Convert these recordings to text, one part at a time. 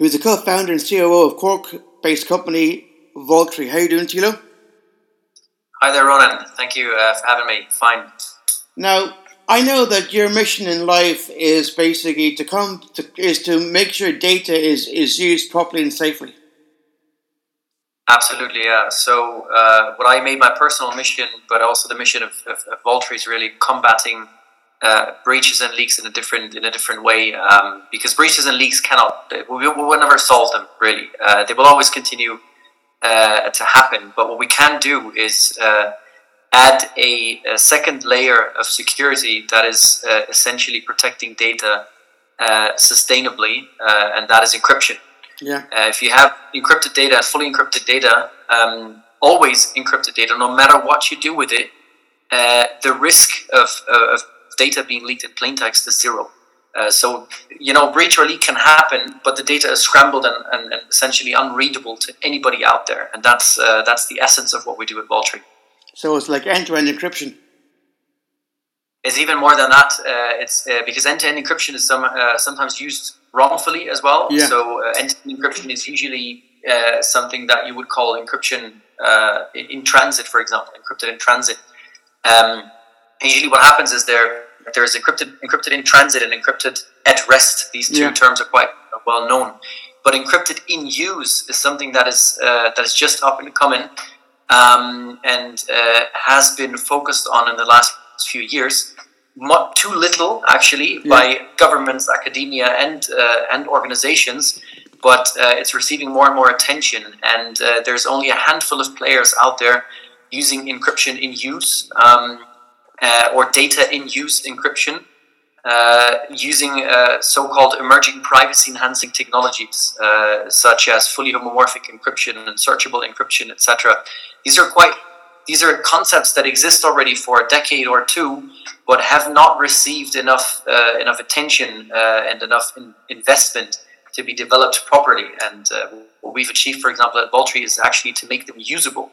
Weigandt who's the co-founder and COO of Cork-based company Vaultree. How are you doing, Tilo? Hi there, Ronan. Thank you uh, for having me. Fine. Now, I know that your mission in life is basically to come to, is to make sure data is, is used properly and safely. Absolutely, yeah. So, uh, what I made my personal mission, but also the mission of, of, of Vaultree is really combating uh, breaches and leaks in a different in a different way um, because breaches and leaks cannot we, we will never solve them really. Uh, they will always continue uh, to happen. But what we can do is uh, add a, a, second layer of security that is uh, essentially protecting data uh, sustainably and that is encryption. Yeah. if you have encrypted data fully encrypted data um, always encrypted data no matter what you do with it the risk of, of data being leaked in plain text is zero. Uh, so, you know, breach or leak can happen, but the data is scrambled and, and, and essentially unreadable to anybody out there. And that's, uh, that's the essence of what we do at Vaultree. So it's like end to end encryption. It's even more than that. Uh, it's uh, because end to end encryption is some, uh, sometimes used wrongfully as well. Yeah. So, uh, end to end encryption is usually something that you would call encryption in, in, transit, for example, encrypted in transit. Um, usually, what happens is there there's encrypted encrypted in transit and encrypted at rest. These two yeah. terms are quite well known. But encrypted in use is something that is uh, that is just up and coming, um, and uh, has been focused on in the last few years. Not too little, actually, yeah. by governments, academia, and uh, and organizations. But uh, it's receiving more and more attention, and uh, there's only a handful of players out there using encryption in use. Um, uh, or data in use encryption uh, using uh, so-called emerging privacy-enhancing technologies uh, such as fully homomorphic encryption and searchable encryption, etc. These are quite these are concepts that exist already for a decade or two, but have not received enough uh, enough attention uh, and enough in investment to be developed properly. And what we've achieved, for example, at Vaultree is actually to make them usable.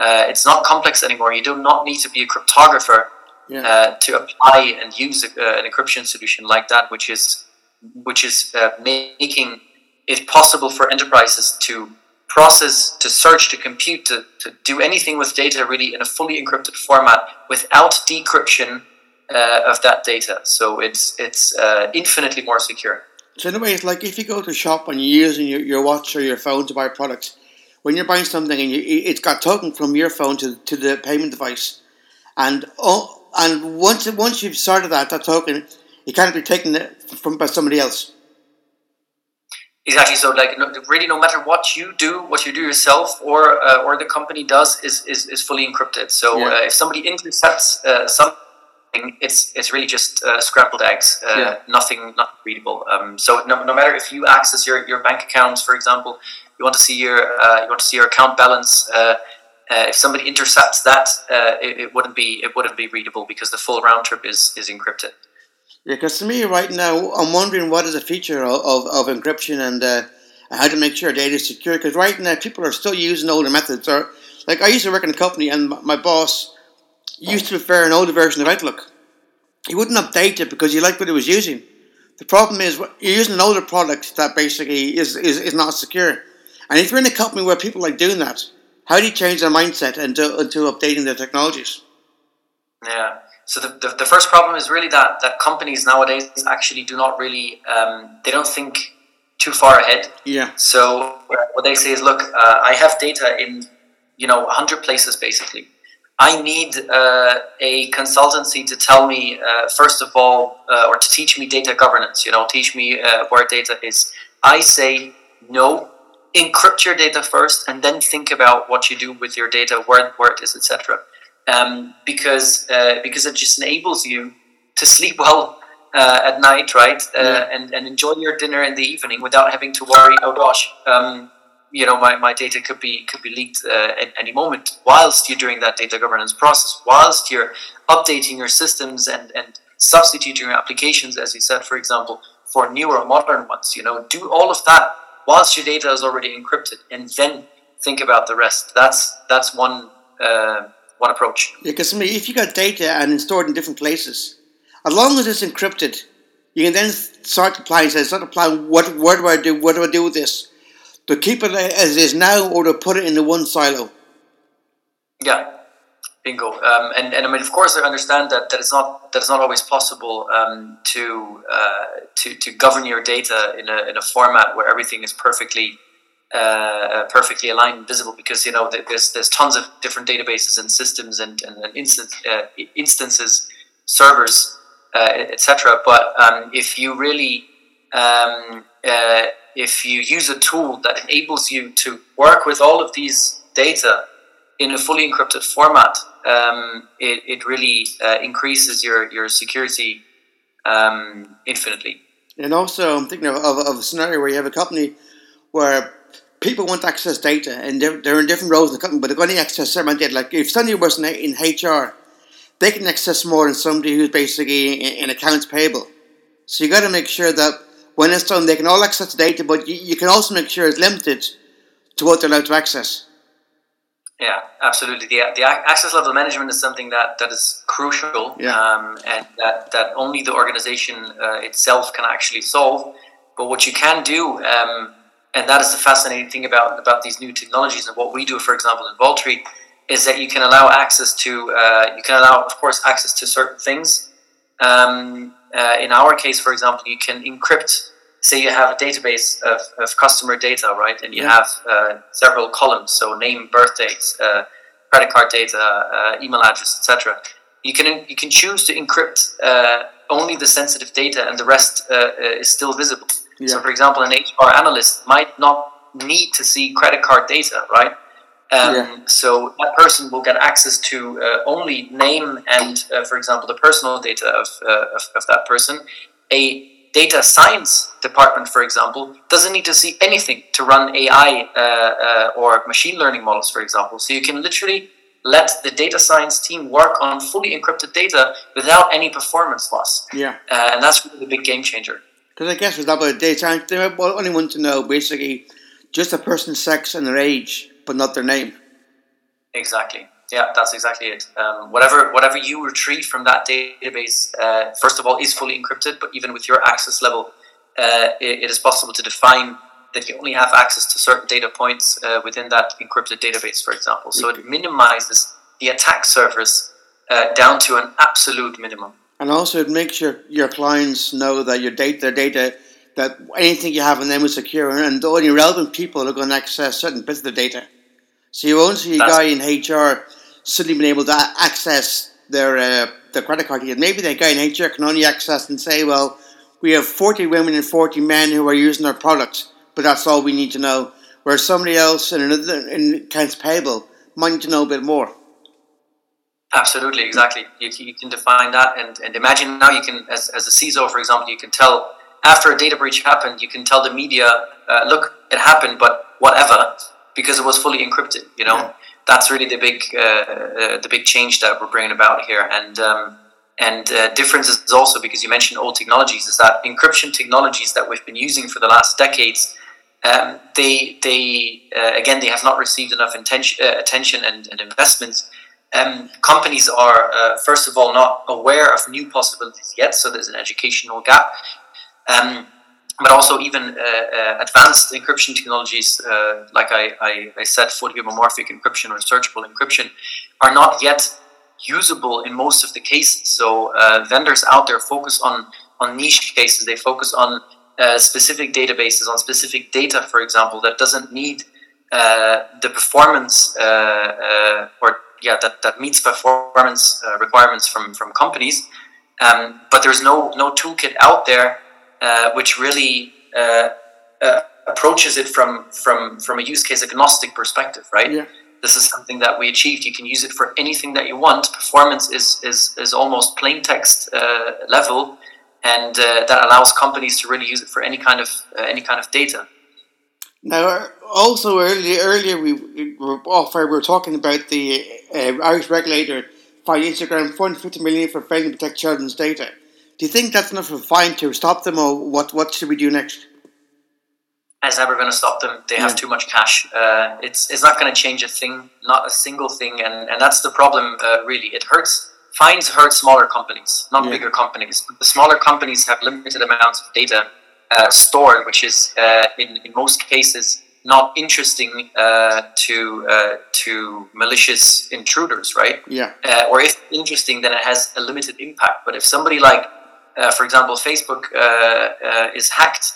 it's not complex anymore. You do not need to be a cryptographer yeah. uh, to apply and use a, uh, an encryption solution like that, which is which is uh, making it possible for enterprises to process, to search, to compute, to, to do anything with data really in a fully encrypted format without decryption uh, of that data. So it's it's uh, infinitely more secure. So in a way, it's like if you go to a shop and you're using your, your watch or your phone to buy products, when you're buying something and you, it's got token from your phone to, to the payment device, and all, and once once you've started that that token, it can't be taken from by somebody else. Exactly. So, like, no, really, no matter what you do, what you do yourself, or uh, or the company does, is is, is fully encrypted. So, yeah. uh, if somebody intercepts uh, something, it's it's really just uh, scrambled eggs. Uh, yeah. Nothing, not readable. Um, so, no, no matter if you access your, your bank accounts, for example, you want to see your uh, you want to see your account balance uh, if somebody intercepts that, uh, it, it, wouldn't be it wouldn't be readable because the full round trip is is encrypted. Yeah, because to me right now, I'm wondering what is a feature of, of, of encryption and uh, how to make sure data is secure. Because right now, people are still using older methods. Or like I used to work in a company, and my boss used to prefer an older version of Outlook. He wouldn't update it because he liked what he was using. The problem is you're using an older product that basically is, is, is not secure. And if you're in a company where people like doing that, how do you change their mindset into, into updating their technologies? Yeah. So the, the, the, first problem is really that, that companies nowadays actually do not really, um, they don't think too far ahead. Yeah. So what they say is, look, uh, I have data in, you know, 100 places basically. I need uh, a consultancy to tell me, uh, first of all, uh, or to teach me data governance, you know, teach me uh, where data is. I say, no, encrypt your data first and then think about what you do with your data, where, where it is, etc. Um, because uh, because it just enables you to sleep well uh, at night, right? Uh, yeah. and, and enjoy your dinner in the evening without having to worry, oh gosh, um, you know, my, my data could be could be leaked uh, at any moment whilst you're doing that data governance process, whilst you're updating your systems and, and substituting your applications, as you said, for example, for newer modern ones. You know, do all of that whilst your data is already encrypted, and then think about the rest. That's that's one uh, one approach. Yeah, because I mean, if you got data and it's stored in different places, as long as it's encrypted, you can then start applying. Say, start applying. What what do I do? What do I do with this? To keep it as it is now, or to put it into one silo. Yeah, bingo. Um, and and I mean, of course, I understand that, that it's not that it's not always possible um, to uh, to to govern your data in a in a format where everything is perfectly uh, perfectly aligned and visible because you know there's there's tons of different databases and systems and and, and uh, instances, servers, uh, etc. But um, if you really um, uh, if you use a tool that enables you to work with all of these data in a fully encrypted format, um, it, it really uh, increases your, your security um, infinitely. And also, I'm thinking of, of, of, a scenario where you have a company where people want to access data and they're, they're in different roles in the company, but they're going to access certain data. Like if somebody was in, in HR, they can access more than somebody who's basically in, in accounts payable. So you got to make sure that when it's done, they can all access the data, but you, you can also make sure it's limited to what they're allowed to access. Yeah, absolutely. The, the access level management is something that, that is crucial yeah. um, and that, that only the organization uh, itself can actually solve. But what you can do, um, and that is the fascinating thing about, about these new technologies and what we do, for example, in Vaultree, is that you can allow access to, uh, you can allow, of course, access to certain things. Um, uh, in our case, for example, you can encrypt say you have a database of, of customer data, right? And you yeah. have uh, several columns, so name, birth dates, uh, credit card data, uh, email address, etc. You can you can choose to encrypt uh, only the sensitive data, and the rest uh, uh, is still visible. Yeah. So, for example, an HR analyst might not need to see credit card data, right? Um, yeah. So that person will get access to only name and, for example, the personal data of, of, of that person, a data science department, for example, doesn't need to see anything to run AI uh, uh, or machine learning models, for example. So you can literally let the data science team work on fully encrypted data without any performance loss. Yeah. Uh, and that's really the big game changer. Because I guess, for example, data science, they only want to know basically just a person's sex and their age, but not their name. Exactly. Yeah, that's exactly it. Um, whatever whatever you retrieve from that database, uh, first of all, is fully encrypted. But even with your access level, uh, it, it is possible to define that you only have access to certain data points uh, within that encrypted database, for example. So it minimizes the attack surface uh, down to an absolute minimum. And also, it makes your, your clients know that your data, their data, that anything you have on them is secure, and only relevant people are going to access certain bits of the data. So you won't see a That's guy in HR suddenly being able to access their uh, their credit card details. Maybe that guy in HR can only access and say, well, we have 40 women and 40 men who are using our product, but that's all we need to know. Whereas somebody else in another in accounts payable might need to know a bit more. Absolutely, exactly. You, you can define that, and, and imagine now you can, as, as a CISO, for example, you can tell after a data breach happened, you can tell the media, uh, look, it happened, but whatever, because it was fully encrypted. You know, yeah that's really the big uh, uh, the big change that we're bringing about here. And um, and uh, difference is also because you mentioned old technologies is that encryption technologies that we've been using for the last decades. Um, they they uh, again they have not received enough intention, uh, attention and, and investments. Um, companies are uh, first of all not aware of new possibilities yet, so there's an educational gap. Um, but also even uh, uh, advanced encryption technologies, uh, like I, I, I, said, fully homomorphic encryption or searchable encryption, are not yet usable in most of the cases. So vendors out there focus on on niche cases. They focus on specific databases, on specific data, for example, that doesn't need the performance or yeah that, that meets performance requirements from from companies. Um, but there's no no toolkit out there uh, which really uh, uh, approaches it from from from a use case agnostic perspective, right? Yeah. This is something that we achieved. You can use it for anything that you want. Performance is is is almost plain text uh, level, and uh, that allows companies to really use it for any kind of uh, any kind of data. Now, also earlier, earlier we, we were off we were talking about the uh, Irish regulator fined Instagram 450 million for failing to protect children's data. Do you think that's enough of a fine to stop them, or what? What should we do next? It's never going to stop them. They have too much cash. Uh, it's it's not going to change a thing, not a single thing, and and that's the problem. Uh, really, it hurts. Fines hurt smaller companies, not yeah. bigger companies. The smaller companies have limited amounts of data uh, stored, which is uh, in in most cases not interesting uh, to uh, to malicious intruders, right? Yeah. Uh, or if interesting, then it has a limited impact. But if somebody like, uh, for example, Facebook uh, uh, is hacked,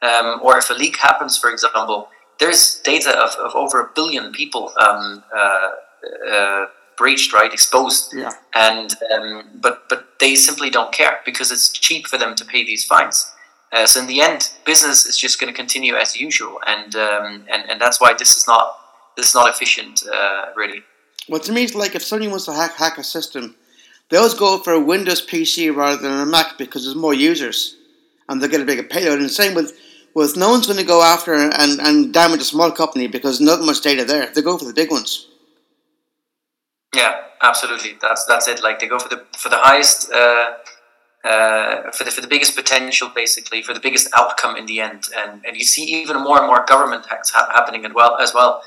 um, or if a leak happens, for example, there's data of, of over a billion people um, breached, right, exposed, yeah. and um, but but they simply don't care because it's cheap for them to pay these fines. Uh, so in the end, business is just going to continue as usual, and um, and and that's why this is not this is not efficient, uh, really. Well, to me, it's like if somebody wants to hack hack a system, they always go for a Windows PC rather than a Mac because there's more users, and they get a bigger payload. And same with with no one's going to go after and, and damage a small company because not much data there. They go for the big ones. Yeah, absolutely. That's that's it. Like they go for the for the highest. Uh, uh, for the for the biggest potential, basically for the biggest outcome in the end. And and you see even more and more government hacks ha- happening as well as well.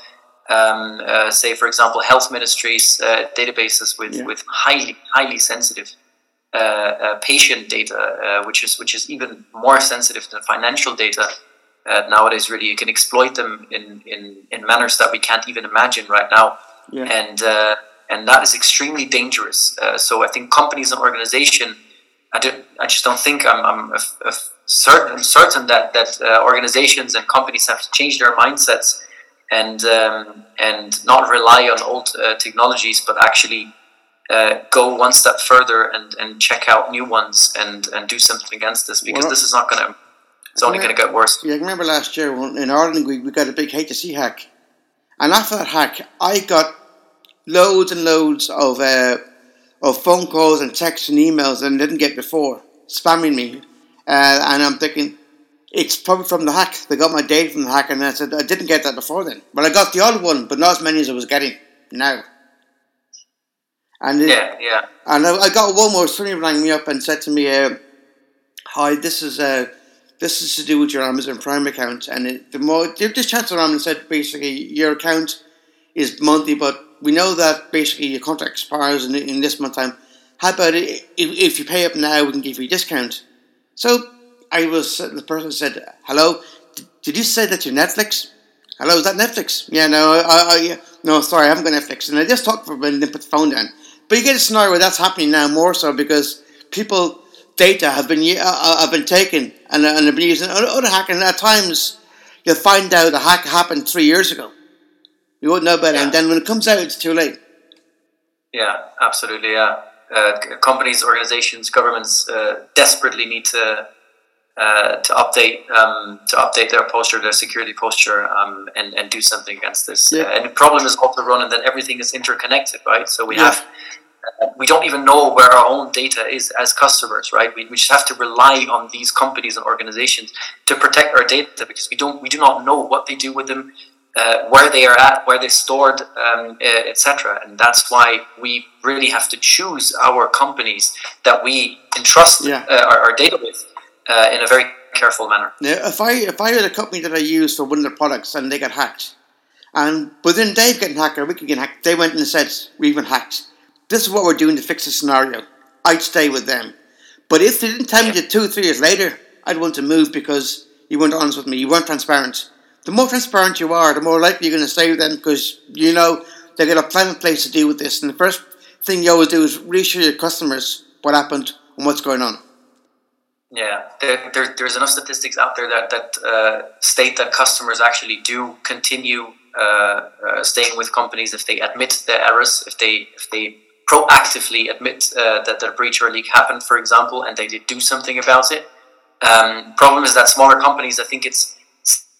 Um, uh, say for example, health ministries uh, databases with, yeah. with highly highly sensitive uh, uh, patient data, uh, which is which is even more sensitive than financial data. nowadays, really, you can exploit them in, in, in manners that we can't even imagine right now, yeah. and and that is extremely dangerous. so I think companies and organizations I don't. I just don't think I'm. I'm a, a certain certain that that uh, organizations and companies have to change their mindsets and um, and not rely on old uh, technologies, but actually uh, go one step further and, and check out new ones and, and do something against this because well, this is not going to. It's only going to get worse. Yeah, I remember last year in Ireland we, we got a big HSE hack, and after that hack, I got loads and loads of uh, of phone calls and texts and emails that I didn't get before, spamming me. Uh, and I'm thinking, it's probably from the hack. They got my data from the hack, and I said, I didn't get that before then. But I got the other one, but not as many as I was getting now. And it, yeah, yeah. And I, I, got one more. Somebody rang me up and said to me, uh, "Hi, this is uh, this is to do with your Amazon Prime account." And it, the more they just chatted around and said, basically, your account is monthly, but we know that basically your contract expires in, in this month time. How about it, if, if you pay up now, we can give you a discount? So I was the person said, "Hello, did you say that you're Netflix? Hello, is that Netflix? Yeah, no, I, I, no, sorry, I haven't got Netflix." And I just talked for a minute and then put the phone down. But you get a scenario where that's happening now more so because people data have been uh, uh, have been taken and, and have been used. And other hacking at times you'll find out a hack happened three years ago you won't know about yeah. it, and then when it comes out, it's too late. Yeah, absolutely. Yeah, uh, companies, organizations, governments uh, desperately need to uh, to update um, to update their posture, their security posture, um, and and do something against this. Yeah. and the problem is also running that everything is interconnected, right? So we yeah. have uh, we don't even know where our own data is as customers, right? We, we just have to rely on these companies and organizations to protect our data because we don't we do not know what they do with them uh, where they are at, where they're stored, um, etc. And that's why we really have to choose our companies that we entrust yeah. uh, our, our, data with uh, in a very careful manner. Yeah, if I if I had a company that I use for one of their products and they get hacked, and within getting hacked or we can get hacked, they went and said we've been hacked. This is what we're doing to fix the scenario. I'd stay with them. But if they didn't tell me that two three years later, I'd want to move because you weren't honest with me, you weren't transparent the more transparent you are, the more likely you're going to stay with them because you know they've got a plan in place to deal with this. And the first thing you always do is reassure your customers what happened and what's going on. Yeah, there, there, there's enough statistics out there that, that uh, state that customers actually do continue uh, uh, staying with companies if they admit their errors, if they if they proactively admit uh, that their breach or leak happened, for example, and they did do something about it. Um, problem is that smaller companies, I think it's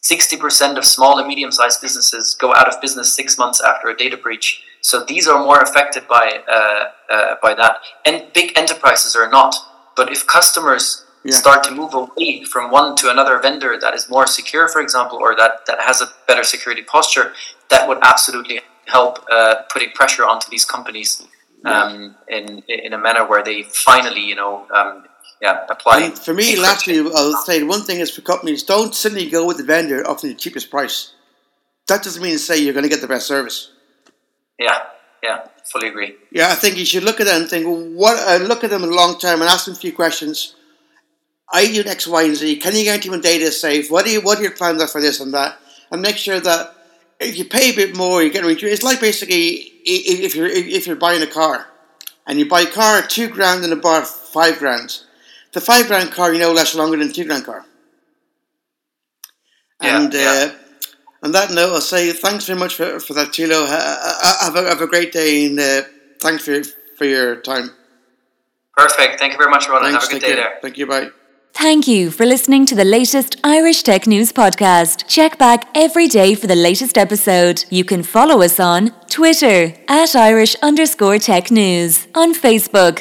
60% of small and medium sized businesses go out of business six months after a data breach. So these are more affected by, uh, uh, by that. And big enterprises are not. But if customers Yeah. start to move away from one to another vendor that is more secure, for example, or that, that has a better security posture, that would absolutely help uh, putting pressure onto these companies um, in in a manner where they finally, you know, um, yeah, apply. For me, lastly, I'll say one thing is for companies, don't suddenly go with the vendor offering the cheapest price. That doesn't mean to say you're going to get the best service. Yeah, yeah, fully agree. Yeah, I think you should look at them and think, well, what? Uh, look at them in the long term and ask them a few questions. I do X, Y, and Z. Can you guarantee when data is safe? What do you, what are your plans are for this and that? And make sure that if you pay a bit more, you get a return. It's like basically if you're if you're buying a car, and you buy a car at two grand and a bar five grand. The five grand car, you know, lasts longer than the two grand car. Yeah, and yeah. Uh, on that note, I'll say thanks very much for, for that, ha- Have a, have a great day, and uh, thanks for, for your time. Perfect. Thank you very much, Ronan. Thanks. Have a good day care. there. Thank you. Bye. Thank you for listening to the latest Irish Tech News podcast. Check back every day for the latest episode. You can follow us on Twitter at Irish underscore tech news, on Facebook,